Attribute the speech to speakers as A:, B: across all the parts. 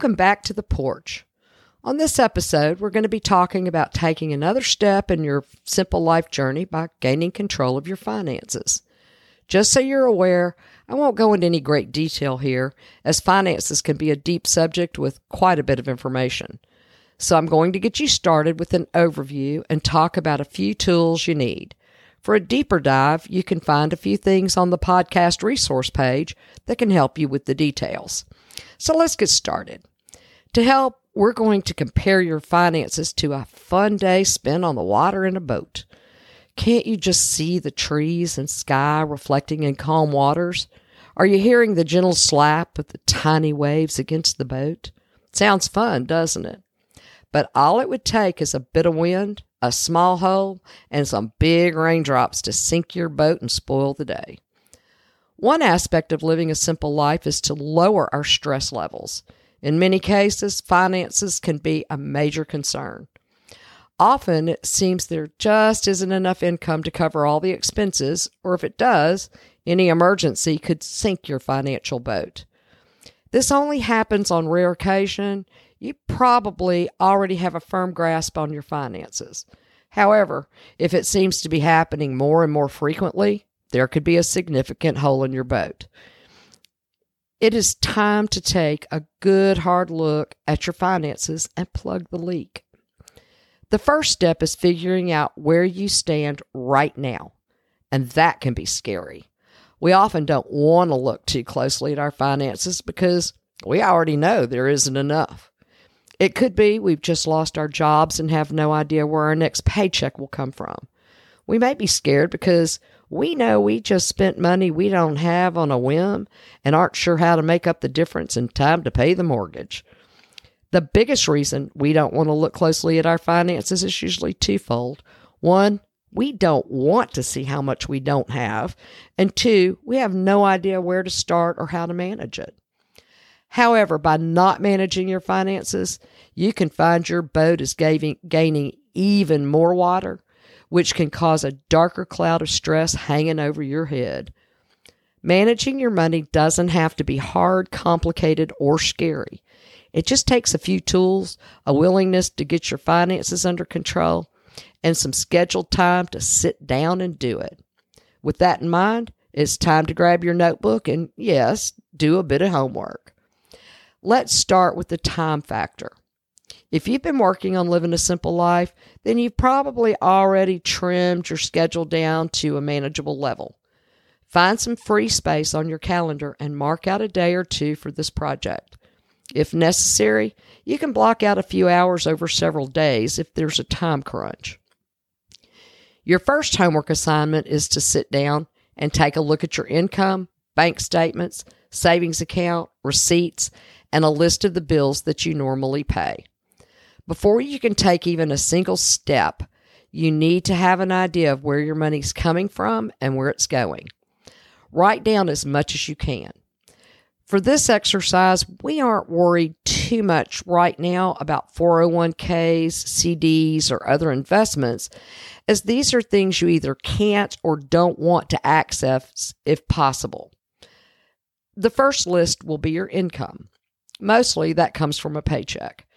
A: Welcome back to the porch. On this episode, we're going to be talking about taking another step in your simple life journey by gaining control of your finances. Just so you're aware, I won't go into any great detail here, as finances can be a deep subject with quite a bit of information. So I'm going to get you started with an overview and talk about a few tools you need. For a deeper dive, you can find a few things on the podcast resource page that can help you with the details. So let's get started. To help, we're going to compare your finances to a fun day spent on the water in a boat. Can't you just see the trees and sky reflecting in calm waters? Are you hearing the gentle slap of the tiny waves against the boat? Sounds fun, doesn't it? But all it would take is a bit of wind, a small hole, and some big raindrops to sink your boat and spoil the day. One aspect of living a simple life is to lower our stress levels. In many cases, finances can be a major concern. Often it seems there just isn't enough income to cover all the expenses, or if it does, any emergency could sink your financial boat. This only happens on rare occasion. You probably already have a firm grasp on your finances. However, if it seems to be happening more and more frequently, there could be a significant hole in your boat. It is time to take a good hard look at your finances and plug the leak. The first step is figuring out where you stand right now, and that can be scary. We often don't want to look too closely at our finances because we already know there isn't enough. It could be we've just lost our jobs and have no idea where our next paycheck will come from. We may be scared because we know we just spent money we don't have on a whim and aren't sure how to make up the difference in time to pay the mortgage. The biggest reason we don't want to look closely at our finances is usually twofold. One, we don't want to see how much we don't have. And two, we have no idea where to start or how to manage it. However, by not managing your finances, you can find your boat is gaining even more water which can cause a darker cloud of stress hanging over your head. Managing your money doesn't have to be hard, complicated, or scary. It just takes a few tools, a willingness to get your finances under control, and some scheduled time to sit down and do it. With that in mind, it's time to grab your notebook and, yes, do a bit of homework. Let's start with the time factor. If you've been working on living a simple life, then you've probably already trimmed your schedule down to a manageable level. Find some free space on your calendar and mark out a day or two for this project. If necessary, you can block out a few hours over several days if there's a time crunch. Your first homework assignment is to sit down and take a look at your income, bank statements, savings account, receipts, and a list of the bills that you normally pay. Before you can take even a single step, you need to have an idea of where your money's coming from and where it's going. Write down as much as you can. For this exercise, we aren't worried too much right now about 401ks, CDs, or other investments, as these are things you either can't or don't want to access if possible. The first list will be your income. Mostly that comes from a paycheck.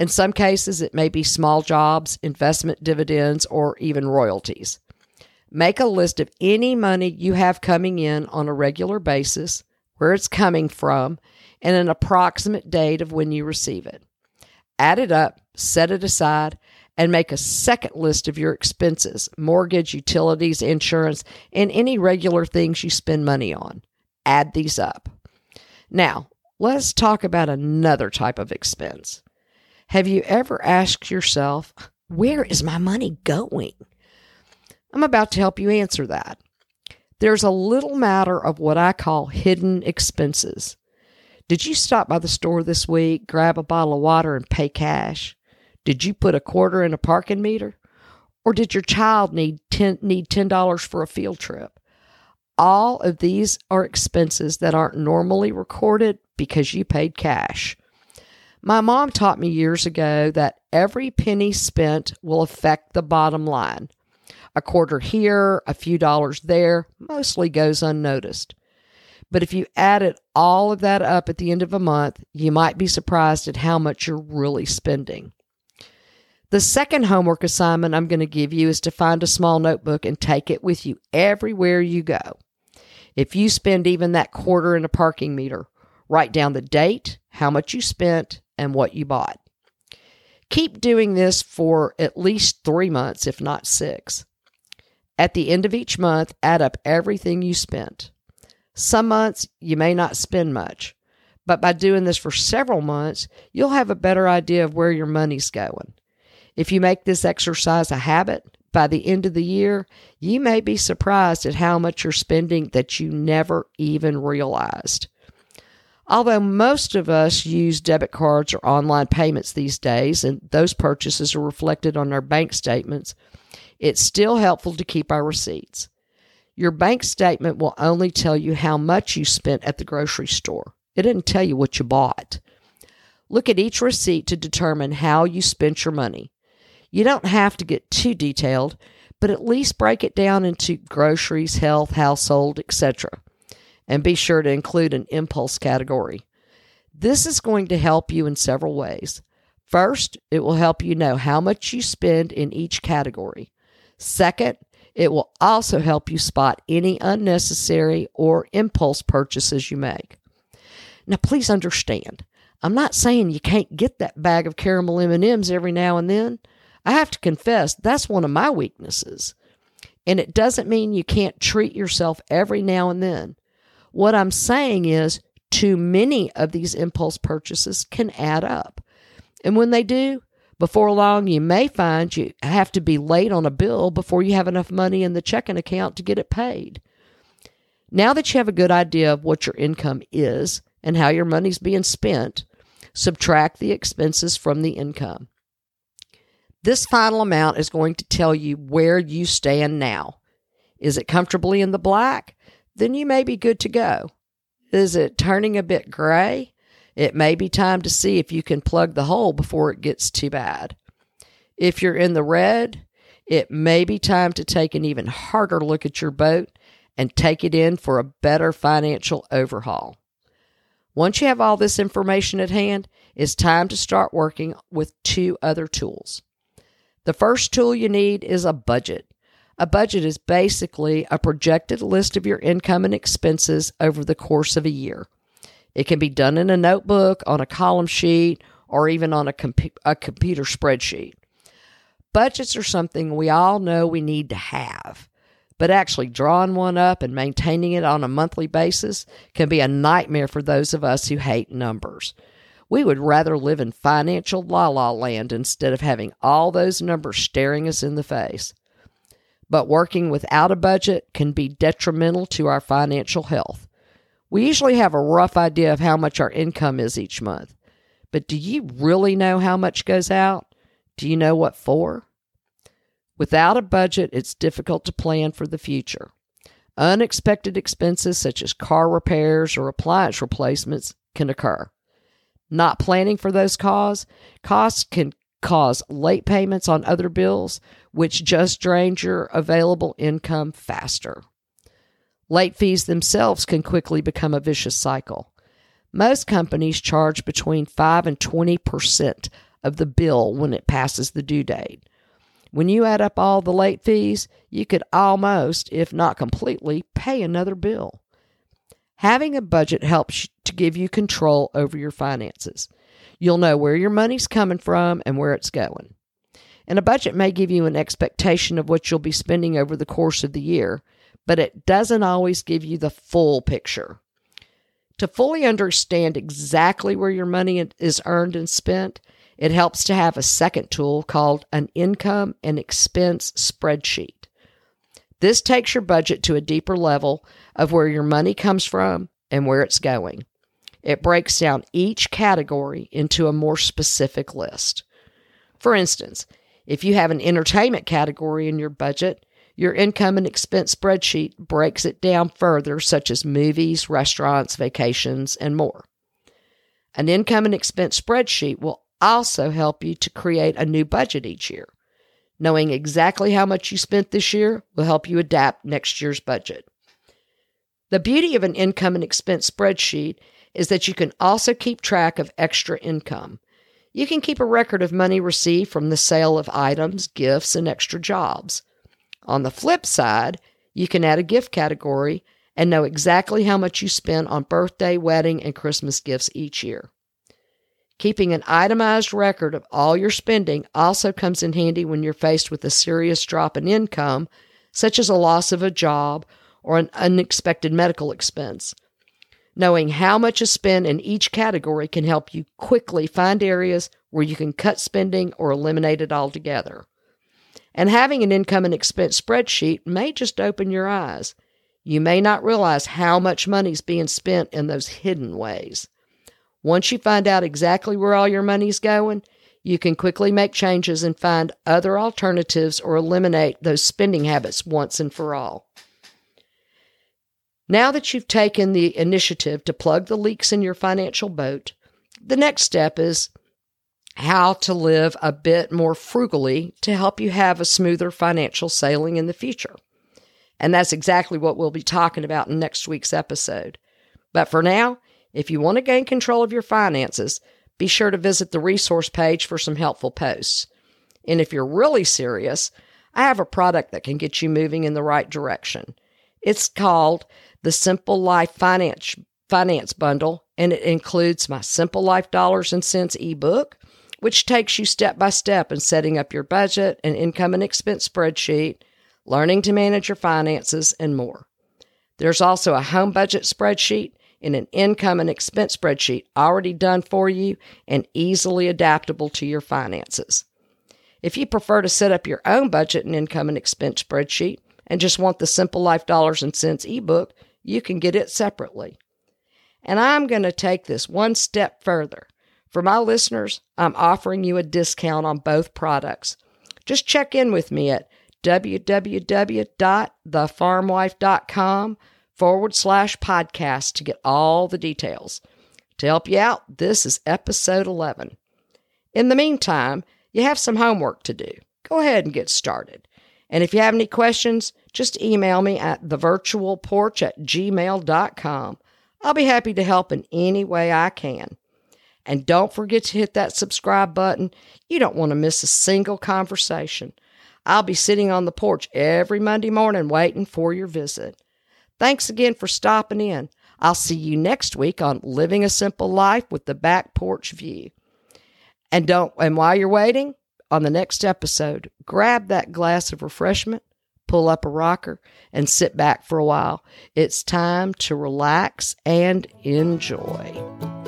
A: In some cases, it may be small jobs, investment dividends, or even royalties. Make a list of any money you have coming in on a regular basis, where it's coming from, and an approximate date of when you receive it. Add it up, set it aside, and make a second list of your expenses mortgage, utilities, insurance, and any regular things you spend money on. Add these up. Now, let's talk about another type of expense have you ever asked yourself, where is my money going? I'm about to help you answer that. There's a little matter of what I call hidden expenses. Did you stop by the store this week, grab a bottle of water, and pay cash? Did you put a quarter in a parking meter? Or did your child need ten, need $10 for a field trip? All of these are expenses that aren't normally recorded because you paid cash. My mom taught me years ago that every penny spent will affect the bottom line. A quarter here, a few dollars there, mostly goes unnoticed. But if you added all of that up at the end of a month, you might be surprised at how much you're really spending. The second homework assignment I'm going to give you is to find a small notebook and take it with you everywhere you go. If you spend even that quarter in a parking meter, write down the date, how much you spent, and what you bought. Keep doing this for at least three months, if not six. At the end of each month, add up everything you spent. Some months you may not spend much, but by doing this for several months, you'll have a better idea of where your money's going. If you make this exercise a habit, by the end of the year, you may be surprised at how much you're spending that you never even realized. Although most of us use debit cards or online payments these days, and those purchases are reflected on our bank statements, it's still helpful to keep our receipts. Your bank statement will only tell you how much you spent at the grocery store, it didn't tell you what you bought. Look at each receipt to determine how you spent your money. You don't have to get too detailed, but at least break it down into groceries, health, household, etc and be sure to include an impulse category. This is going to help you in several ways. First, it will help you know how much you spend in each category. Second, it will also help you spot any unnecessary or impulse purchases you make. Now, please understand, I'm not saying you can't get that bag of caramel M&Ms every now and then. I have to confess, that's one of my weaknesses. And it doesn't mean you can't treat yourself every now and then. What I'm saying is, too many of these impulse purchases can add up. And when they do, before long, you may find you have to be late on a bill before you have enough money in the checking account to get it paid. Now that you have a good idea of what your income is and how your money's being spent, subtract the expenses from the income. This final amount is going to tell you where you stand now. Is it comfortably in the black? Then you may be good to go. Is it turning a bit gray? It may be time to see if you can plug the hole before it gets too bad. If you're in the red, it may be time to take an even harder look at your boat and take it in for a better financial overhaul. Once you have all this information at hand, it's time to start working with two other tools. The first tool you need is a budget. A budget is basically a projected list of your income and expenses over the course of a year. It can be done in a notebook, on a column sheet, or even on a, a computer spreadsheet. Budgets are something we all know we need to have, but actually drawing one up and maintaining it on a monthly basis can be a nightmare for those of us who hate numbers. We would rather live in financial la la land instead of having all those numbers staring us in the face but working without a budget can be detrimental to our financial health. We usually have a rough idea of how much our income is each month, but do you really know how much goes out? Do you know what for? Without a budget, it's difficult to plan for the future. Unexpected expenses such as car repairs or appliance replacements can occur. Not planning for those costs, costs can cause late payments on other bills, which just drains your available income faster. Late fees themselves can quickly become a vicious cycle. Most companies charge between 5 and 20% of the bill when it passes the due date. When you add up all the late fees, you could almost, if not completely, pay another bill. Having a budget helps to give you control over your finances. You'll know where your money's coming from and where it's going. And a budget may give you an expectation of what you'll be spending over the course of the year, but it doesn't always give you the full picture. To fully understand exactly where your money is earned and spent, it helps to have a second tool called an income and expense spreadsheet. This takes your budget to a deeper level of where your money comes from and where it's going. It breaks down each category into a more specific list. For instance, if you have an entertainment category in your budget, your income and expense spreadsheet breaks it down further, such as movies, restaurants, vacations, and more. An income and expense spreadsheet will also help you to create a new budget each year. Knowing exactly how much you spent this year will help you adapt next year's budget. The beauty of an income and expense spreadsheet is that you can also keep track of extra income. You can keep a record of money received from the sale of items, gifts, and extra jobs. On the flip side, you can add a gift category and know exactly how much you spend on birthday, wedding, and Christmas gifts each year. Keeping an itemized record of all your spending also comes in handy when you're faced with a serious drop in income, such as a loss of a job or an unexpected medical expense. Knowing how much is spent in each category can help you quickly find areas where you can cut spending or eliminate it altogether. And having an income and expense spreadsheet may just open your eyes. You may not realize how much money is being spent in those hidden ways. Once you find out exactly where all your money is going, you can quickly make changes and find other alternatives or eliminate those spending habits once and for all. Now that you've taken the initiative to plug the leaks in your financial boat, the next step is how to live a bit more frugally to help you have a smoother financial sailing in the future. And that's exactly what we'll be talking about in next week's episode. But for now, if you want to gain control of your finances, be sure to visit the resource page for some helpful posts. And if you're really serious, I have a product that can get you moving in the right direction. It's called the Simple Life Finance Finance Bundle, and it includes my Simple Life Dollars and Sense ebook, which takes you step by step in setting up your budget and income and expense spreadsheet, learning to manage your finances, and more. There's also a home budget spreadsheet and an income and expense spreadsheet already done for you and easily adaptable to your finances. If you prefer to set up your own budget and income and expense spreadsheet and just want the Simple Life Dollars and Sense ebook, you can get it separately. And I'm going to take this one step further. For my listeners, I'm offering you a discount on both products. Just check in with me at www.thefarmwife.com forward slash podcast to get all the details. To help you out, this is episode 11. In the meantime, you have some homework to do. Go ahead and get started. And if you have any questions, just email me at thevirtualporch at gmail.com. I'll be happy to help in any way I can. And don't forget to hit that subscribe button. You don't want to miss a single conversation. I'll be sitting on the porch every Monday morning waiting for your visit. Thanks again for stopping in. I'll see you next week on Living a Simple Life with the Back Porch View. And don't and while you're waiting, on the next episode, grab that glass of refreshment, pull up a rocker, and sit back for a while. It's time to relax and enjoy.